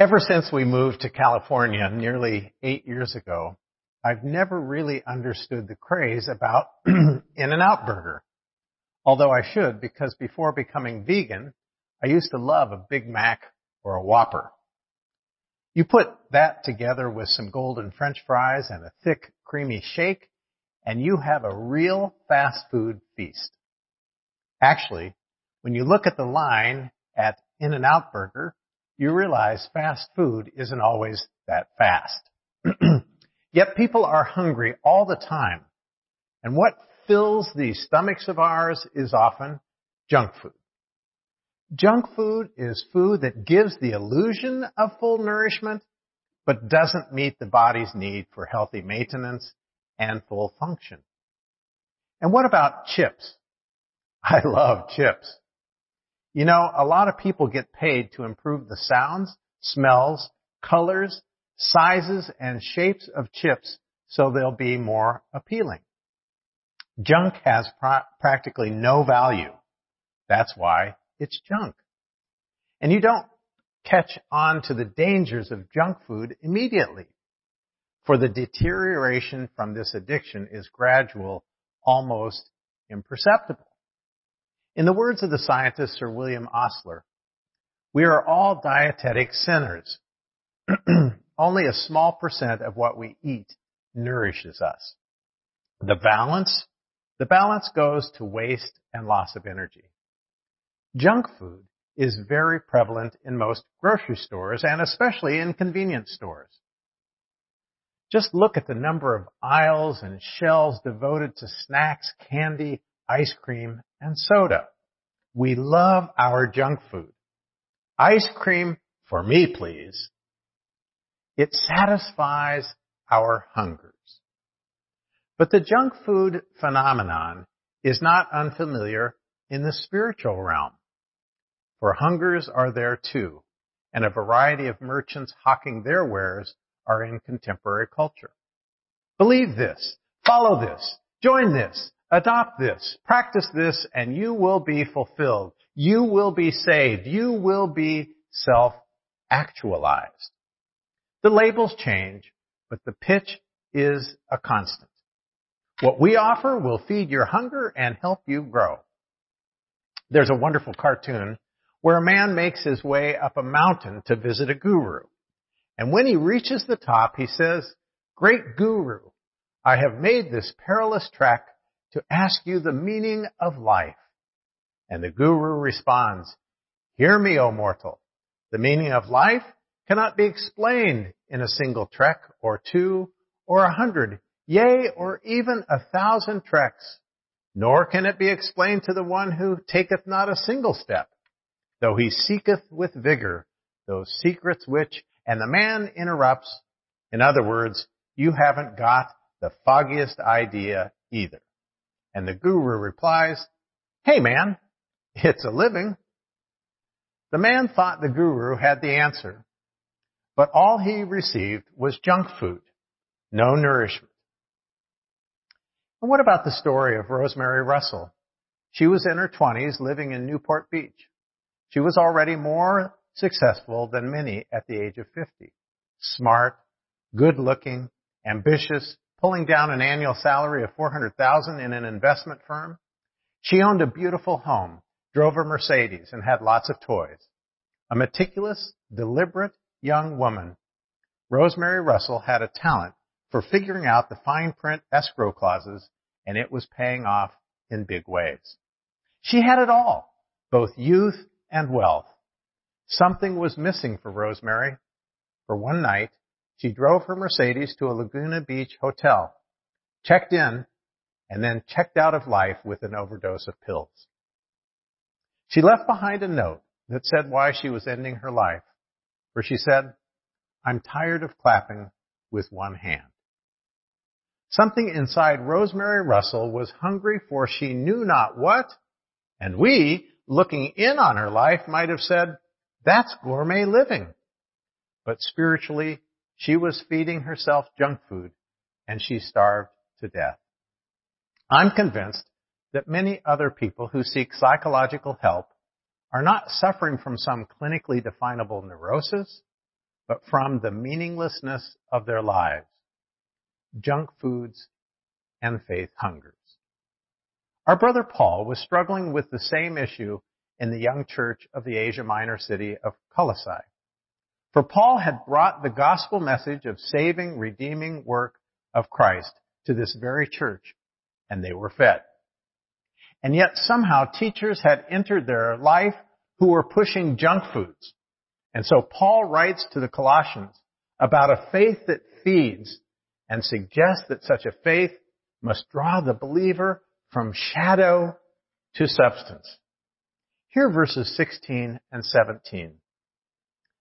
Ever since we moved to California nearly eight years ago, I've never really understood the craze about In-N-Out Burger. Although I should, because before becoming vegan, I used to love a Big Mac or a Whopper. You put that together with some golden french fries and a thick, creamy shake, and you have a real fast food feast. Actually, when you look at the line at In-N-Out Burger, you realize fast food isn't always that fast. Yet people are hungry all the time. And what fills these stomachs of ours is often junk food. Junk food is food that gives the illusion of full nourishment, but doesn't meet the body's need for healthy maintenance and full function. And what about chips? I love chips. You know, a lot of people get paid to improve the sounds, smells, colors, sizes, and shapes of chips so they'll be more appealing. Junk has pra- practically no value. That's why it's junk. And you don't catch on to the dangers of junk food immediately. For the deterioration from this addiction is gradual, almost imperceptible. In the words of the scientist Sir William Osler, we are all dietetic sinners. Only a small percent of what we eat nourishes us. The balance, the balance goes to waste and loss of energy. Junk food is very prevalent in most grocery stores and especially in convenience stores. Just look at the number of aisles and shelves devoted to snacks, candy, ice cream, and soda. We love our junk food. Ice cream for me, please. It satisfies our hungers. But the junk food phenomenon is not unfamiliar in the spiritual realm. For hungers are there too, and a variety of merchants hawking their wares are in contemporary culture. Believe this, follow this, join this, Adopt this, practice this, and you will be fulfilled. You will be saved. You will be self-actualized. The labels change, but the pitch is a constant. What we offer will feed your hunger and help you grow. There's a wonderful cartoon where a man makes his way up a mountain to visit a guru. And when he reaches the top, he says, Great guru, I have made this perilous trek to ask you the meaning of life. And the guru responds, Hear me, O mortal. The meaning of life cannot be explained in a single trek or two or a hundred, yea, or even a thousand treks. Nor can it be explained to the one who taketh not a single step, though he seeketh with vigor those secrets which, and the man interrupts, in other words, you haven't got the foggiest idea either. And the guru replies, Hey man, it's a living. The man thought the guru had the answer, but all he received was junk food, no nourishment. And what about the story of Rosemary Russell? She was in her 20s living in Newport Beach. She was already more successful than many at the age of 50. Smart, good looking, ambitious, pulling down an annual salary of 400,000 in an investment firm. She owned a beautiful home, drove a Mercedes, and had lots of toys. A meticulous, deliberate young woman. Rosemary Russell had a talent for figuring out the fine print escrow clauses, and it was paying off in big ways. She had it all, both youth and wealth. Something was missing for Rosemary. For one night, she drove her Mercedes to a Laguna Beach hotel, checked in, and then checked out of life with an overdose of pills. She left behind a note that said why she was ending her life, where she said, I'm tired of clapping with one hand. Something inside Rosemary Russell was hungry for she knew not what, and we, looking in on her life, might have said, that's gourmet living. But spiritually, she was feeding herself junk food and she starved to death. I'm convinced that many other people who seek psychological help are not suffering from some clinically definable neurosis, but from the meaninglessness of their lives, junk foods and faith hungers. Our brother Paul was struggling with the same issue in the young church of the Asia Minor city of Colossae. For Paul had brought the gospel message of saving, redeeming work of Christ to this very church, and they were fed. And yet somehow teachers had entered their life who were pushing junk foods. And so Paul writes to the Colossians about a faith that feeds and suggests that such a faith must draw the believer from shadow to substance. Here verses 16 and 17.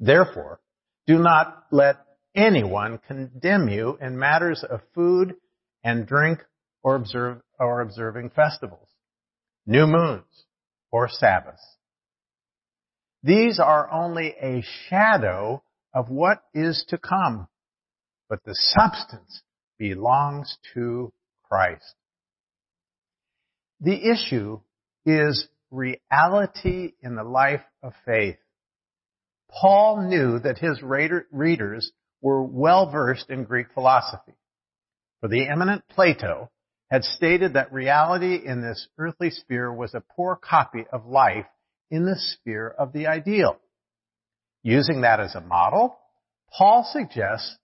Therefore, do not let anyone condemn you in matters of food and drink or observe or observing festivals, new moons or Sabbaths. These are only a shadow of what is to come, but the substance belongs to Christ. The issue is reality in the life of faith. Paul knew that his readers were well versed in Greek philosophy. For the eminent Plato had stated that reality in this earthly sphere was a poor copy of life in the sphere of the ideal. Using that as a model, Paul suggests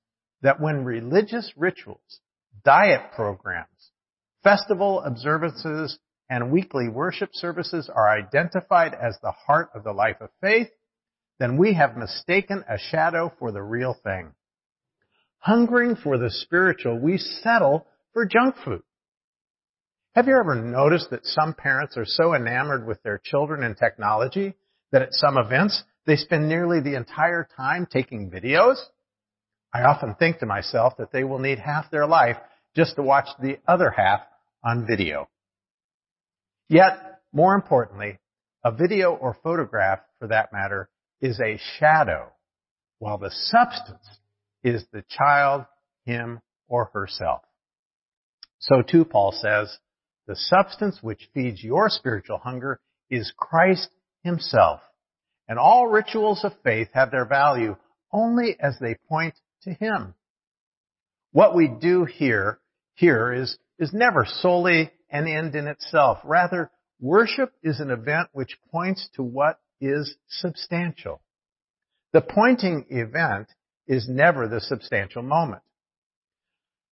that when religious rituals, diet programs, festival observances, and weekly worship services are identified as the heart of the life of faith, then we have mistaken a shadow for the real thing. Hungering for the spiritual, we settle for junk food. Have you ever noticed that some parents are so enamored with their children and technology that at some events they spend nearly the entire time taking videos? I often think to myself that they will need half their life just to watch the other half on video. Yet, more importantly, a video or photograph, for that matter, is a shadow, while the substance is the child, him, or herself. So too, Paul says, the substance which feeds your spiritual hunger is Christ himself. And all rituals of faith have their value only as they point to him. What we do here, here is, is never solely an end in itself. Rather, worship is an event which points to what is substantial. The pointing event is never the substantial moment.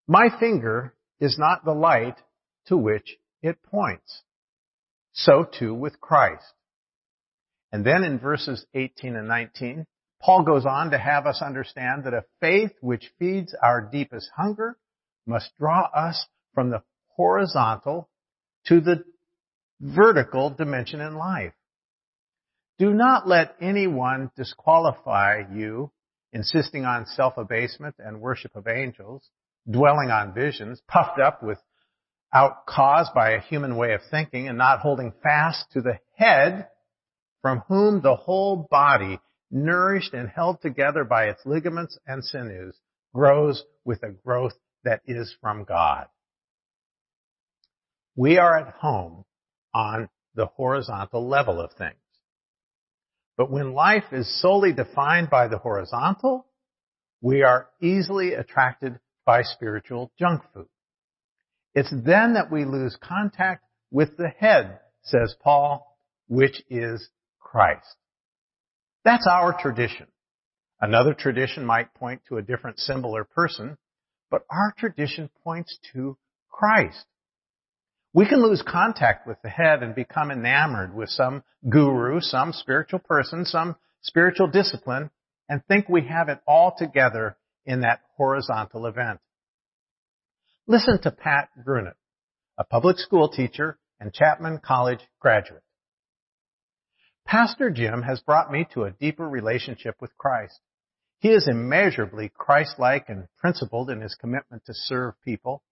My finger is not the light to which it points. So too with Christ. And then in verses 18 and 19, Paul goes on to have us understand that a faith which feeds our deepest hunger must draw us from the horizontal to the vertical dimension in life. Do not let anyone disqualify you insisting on self-abasement and worship of angels, dwelling on visions, puffed up without cause by a human way of thinking and not holding fast to the head from whom the whole body, nourished and held together by its ligaments and sinews, grows with a growth that is from God. We are at home on the horizontal level of things. But when life is solely defined by the horizontal, we are easily attracted by spiritual junk food. It's then that we lose contact with the head, says Paul, which is Christ. That's our tradition. Another tradition might point to a different symbol or person, but our tradition points to Christ. We can lose contact with the head and become enamored with some guru, some spiritual person, some spiritual discipline, and think we have it all together in that horizontal event. Listen to Pat Grunet, a public school teacher and Chapman College graduate. Pastor Jim has brought me to a deeper relationship with Christ. He is immeasurably Christ-like and principled in his commitment to serve people.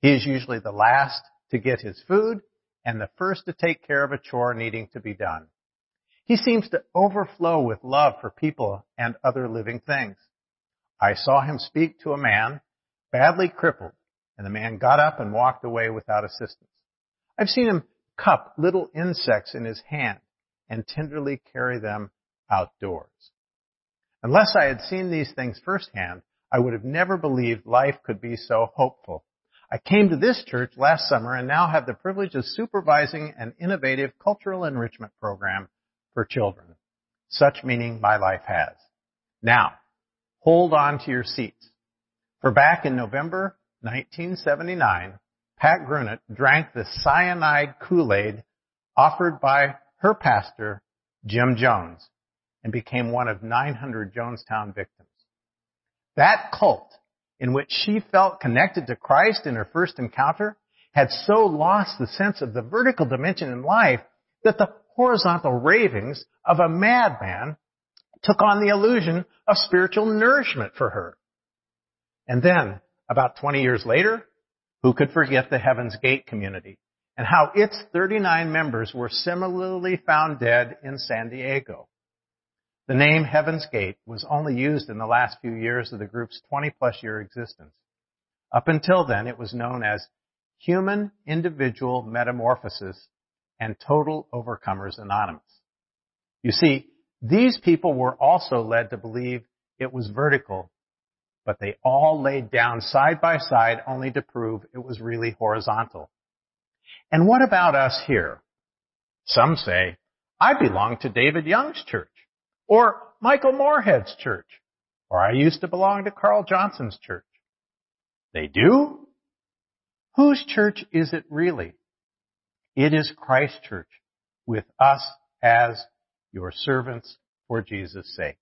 He is usually the last to get his food and the first to take care of a chore needing to be done. He seems to overflow with love for people and other living things. I saw him speak to a man badly crippled and the man got up and walked away without assistance. I've seen him cup little insects in his hand and tenderly carry them outdoors. Unless I had seen these things firsthand, I would have never believed life could be so hopeful. I came to this church last summer and now have the privilege of supervising an innovative cultural enrichment program for children. Such meaning my life has. Now, hold on to your seats. For back in November 1979, Pat Grunert drank the cyanide Kool-Aid offered by her pastor, Jim Jones, and became one of 900 Jonestown victims. That cult, in which she felt connected to Christ in her first encounter, had so lost the sense of the vertical dimension in life that the horizontal ravings of a madman took on the illusion of spiritual nourishment for her. And then, about 20 years later, who could forget the Heaven's Gate community and how its 39 members were similarly found dead in San Diego? The name Heaven's Gate was only used in the last few years of the group's 20 plus year existence. Up until then, it was known as Human Individual Metamorphosis and Total Overcomers Anonymous. You see, these people were also led to believe it was vertical, but they all laid down side by side only to prove it was really horizontal. And what about us here? Some say, I belong to David Young's church, or Michael Moorhead's church, or I used to belong to Carl Johnson's church. They do? Whose church is it really? It is Christ Church with us as your servants for Jesus' sake.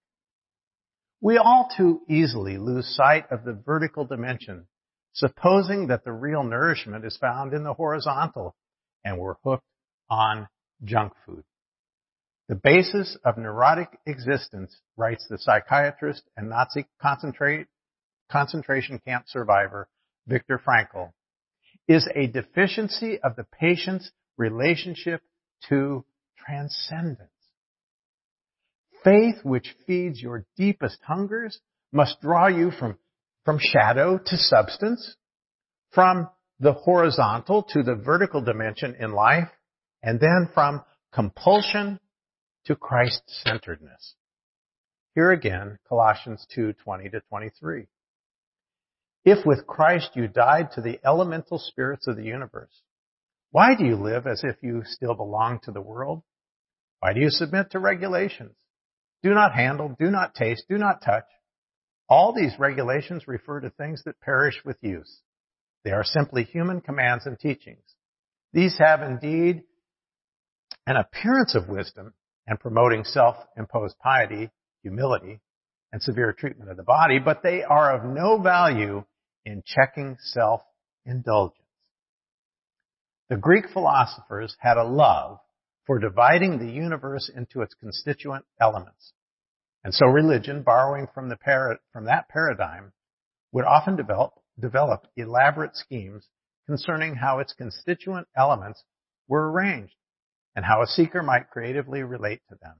We all too easily lose sight of the vertical dimension, supposing that the real nourishment is found in the horizontal, and we're hooked on junk food. The basis of neurotic existence, writes the psychiatrist and Nazi concentration camp survivor Viktor Frankl, is a deficiency of the patient's relationship to transcendence. Faith which feeds your deepest hungers must draw you from, from shadow to substance, from the horizontal to the vertical dimension in life, and then from compulsion to Christ-centeredness. Here again, Colossians 2:20 to 23. If with Christ you died to the elemental spirits of the universe, why do you live as if you still belong to the world? Why do you submit to regulations? Do not handle, do not taste, do not touch. All these regulations refer to things that perish with use. They are simply human commands and teachings. These have indeed an appearance of wisdom and promoting self-imposed piety, humility, and severe treatment of the body, but they are of no value in checking self-indulgence. The Greek philosophers had a love for dividing the universe into its constituent elements. And so religion, borrowing from, the from that paradigm, would often develop, develop elaborate schemes concerning how its constituent elements were arranged and how a seeker might creatively relate to them.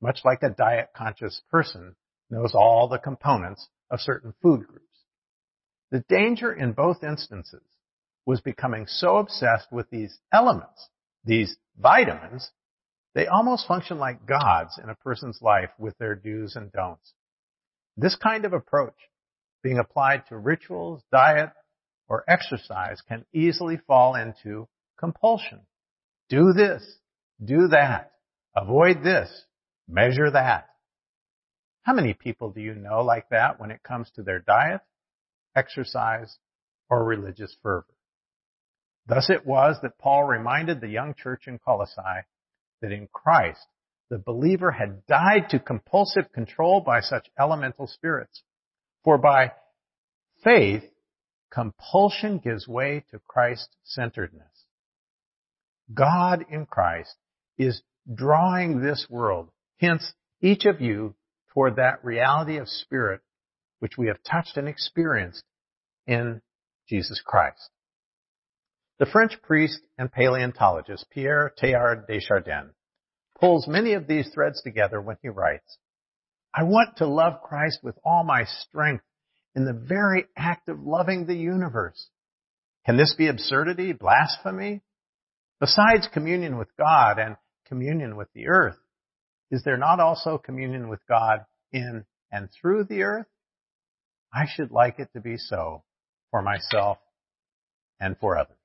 Much like a diet conscious person knows all the components of certain food groups. The danger in both instances was becoming so obsessed with these elements, these vitamins, they almost function like gods in a person's life with their do's and don'ts. This kind of approach, being applied to rituals, diet, or exercise, can easily fall into compulsion. Do this, do that, avoid this, measure that. How many people do you know like that when it comes to their diet, exercise, or religious fervor? Thus it was that Paul reminded the young church in Colossae that in Christ, the believer had died to compulsive control by such elemental spirits. For by faith, compulsion gives way to Christ-centeredness. God in Christ is drawing this world, hence each of you, toward that reality of spirit which we have touched and experienced in Jesus Christ. The French priest and paleontologist Pierre Teilhard de Chardin pulls many of these threads together when he writes, I want to love Christ with all my strength in the very act of loving the universe. Can this be absurdity, blasphemy? Besides communion with God and communion with the earth, is there not also communion with God in, and through the earth, I should like it to be so for myself and for others.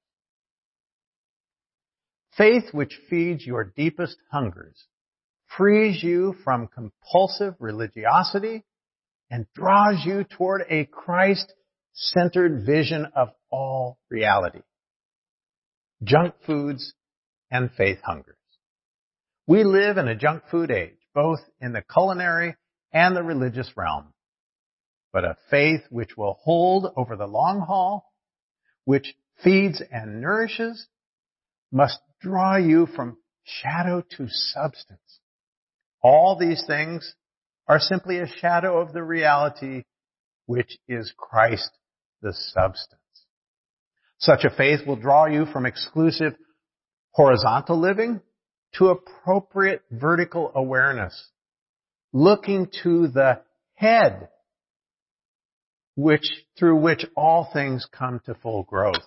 Faith which feeds your deepest hungers frees you from compulsive religiosity and draws you toward a Christ-centered vision of all reality. Junk foods and faith hungers. We live in a junk food age, both in the culinary and the religious realm. But a faith which will hold over the long haul, which feeds and nourishes, must draw you from shadow to substance. All these things are simply a shadow of the reality which is Christ the substance. Such a faith will draw you from exclusive horizontal living to appropriate vertical awareness, looking to the head which, through which all things come to full growth.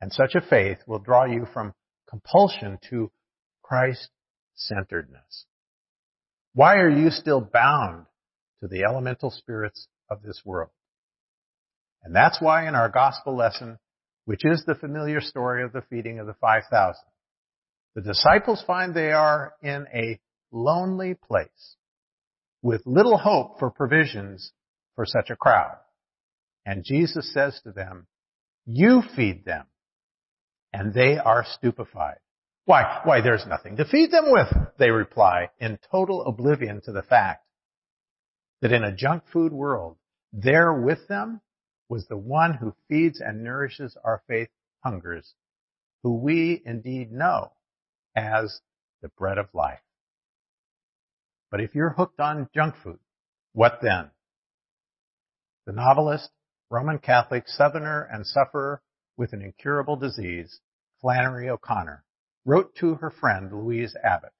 And such a faith will draw you from compulsion to Christ-centeredness. Why are you still bound to the elemental spirits of this world? And that's why in our gospel lesson, which is the familiar story of the feeding of the 5,000, the disciples find they are in a lonely place with little hope for provisions for such a crowd. And Jesus says to them, you feed them. And they are stupefied. Why, why, there's nothing to feed them with, they reply, in total oblivion to the fact that in a junk food world, there with them was the one who feeds and nourishes our faith hungers, who we indeed know as the bread of life. But if you're hooked on junk food, what then? The novelist, Roman Catholic Southerner and sufferer with an incurable disease, Flannery O'Connor, wrote to her friend Louise Abbott,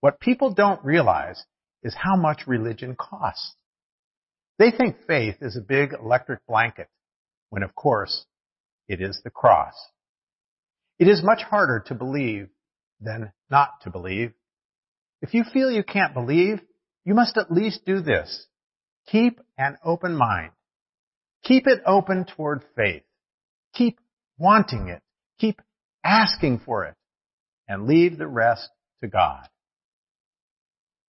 what people don't realize is how much religion costs. They think faith is a big electric blanket, when of course it is the cross. It is much harder to believe than not to believe. If you feel you can't believe, you must at least do this. Keep an open mind. Keep it open toward faith. Keep wanting it. Keep asking for it and leave the rest to God.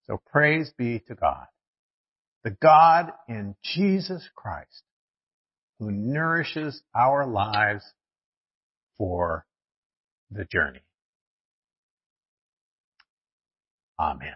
So praise be to God, the God in Jesus Christ who nourishes our lives for the journey. Amen.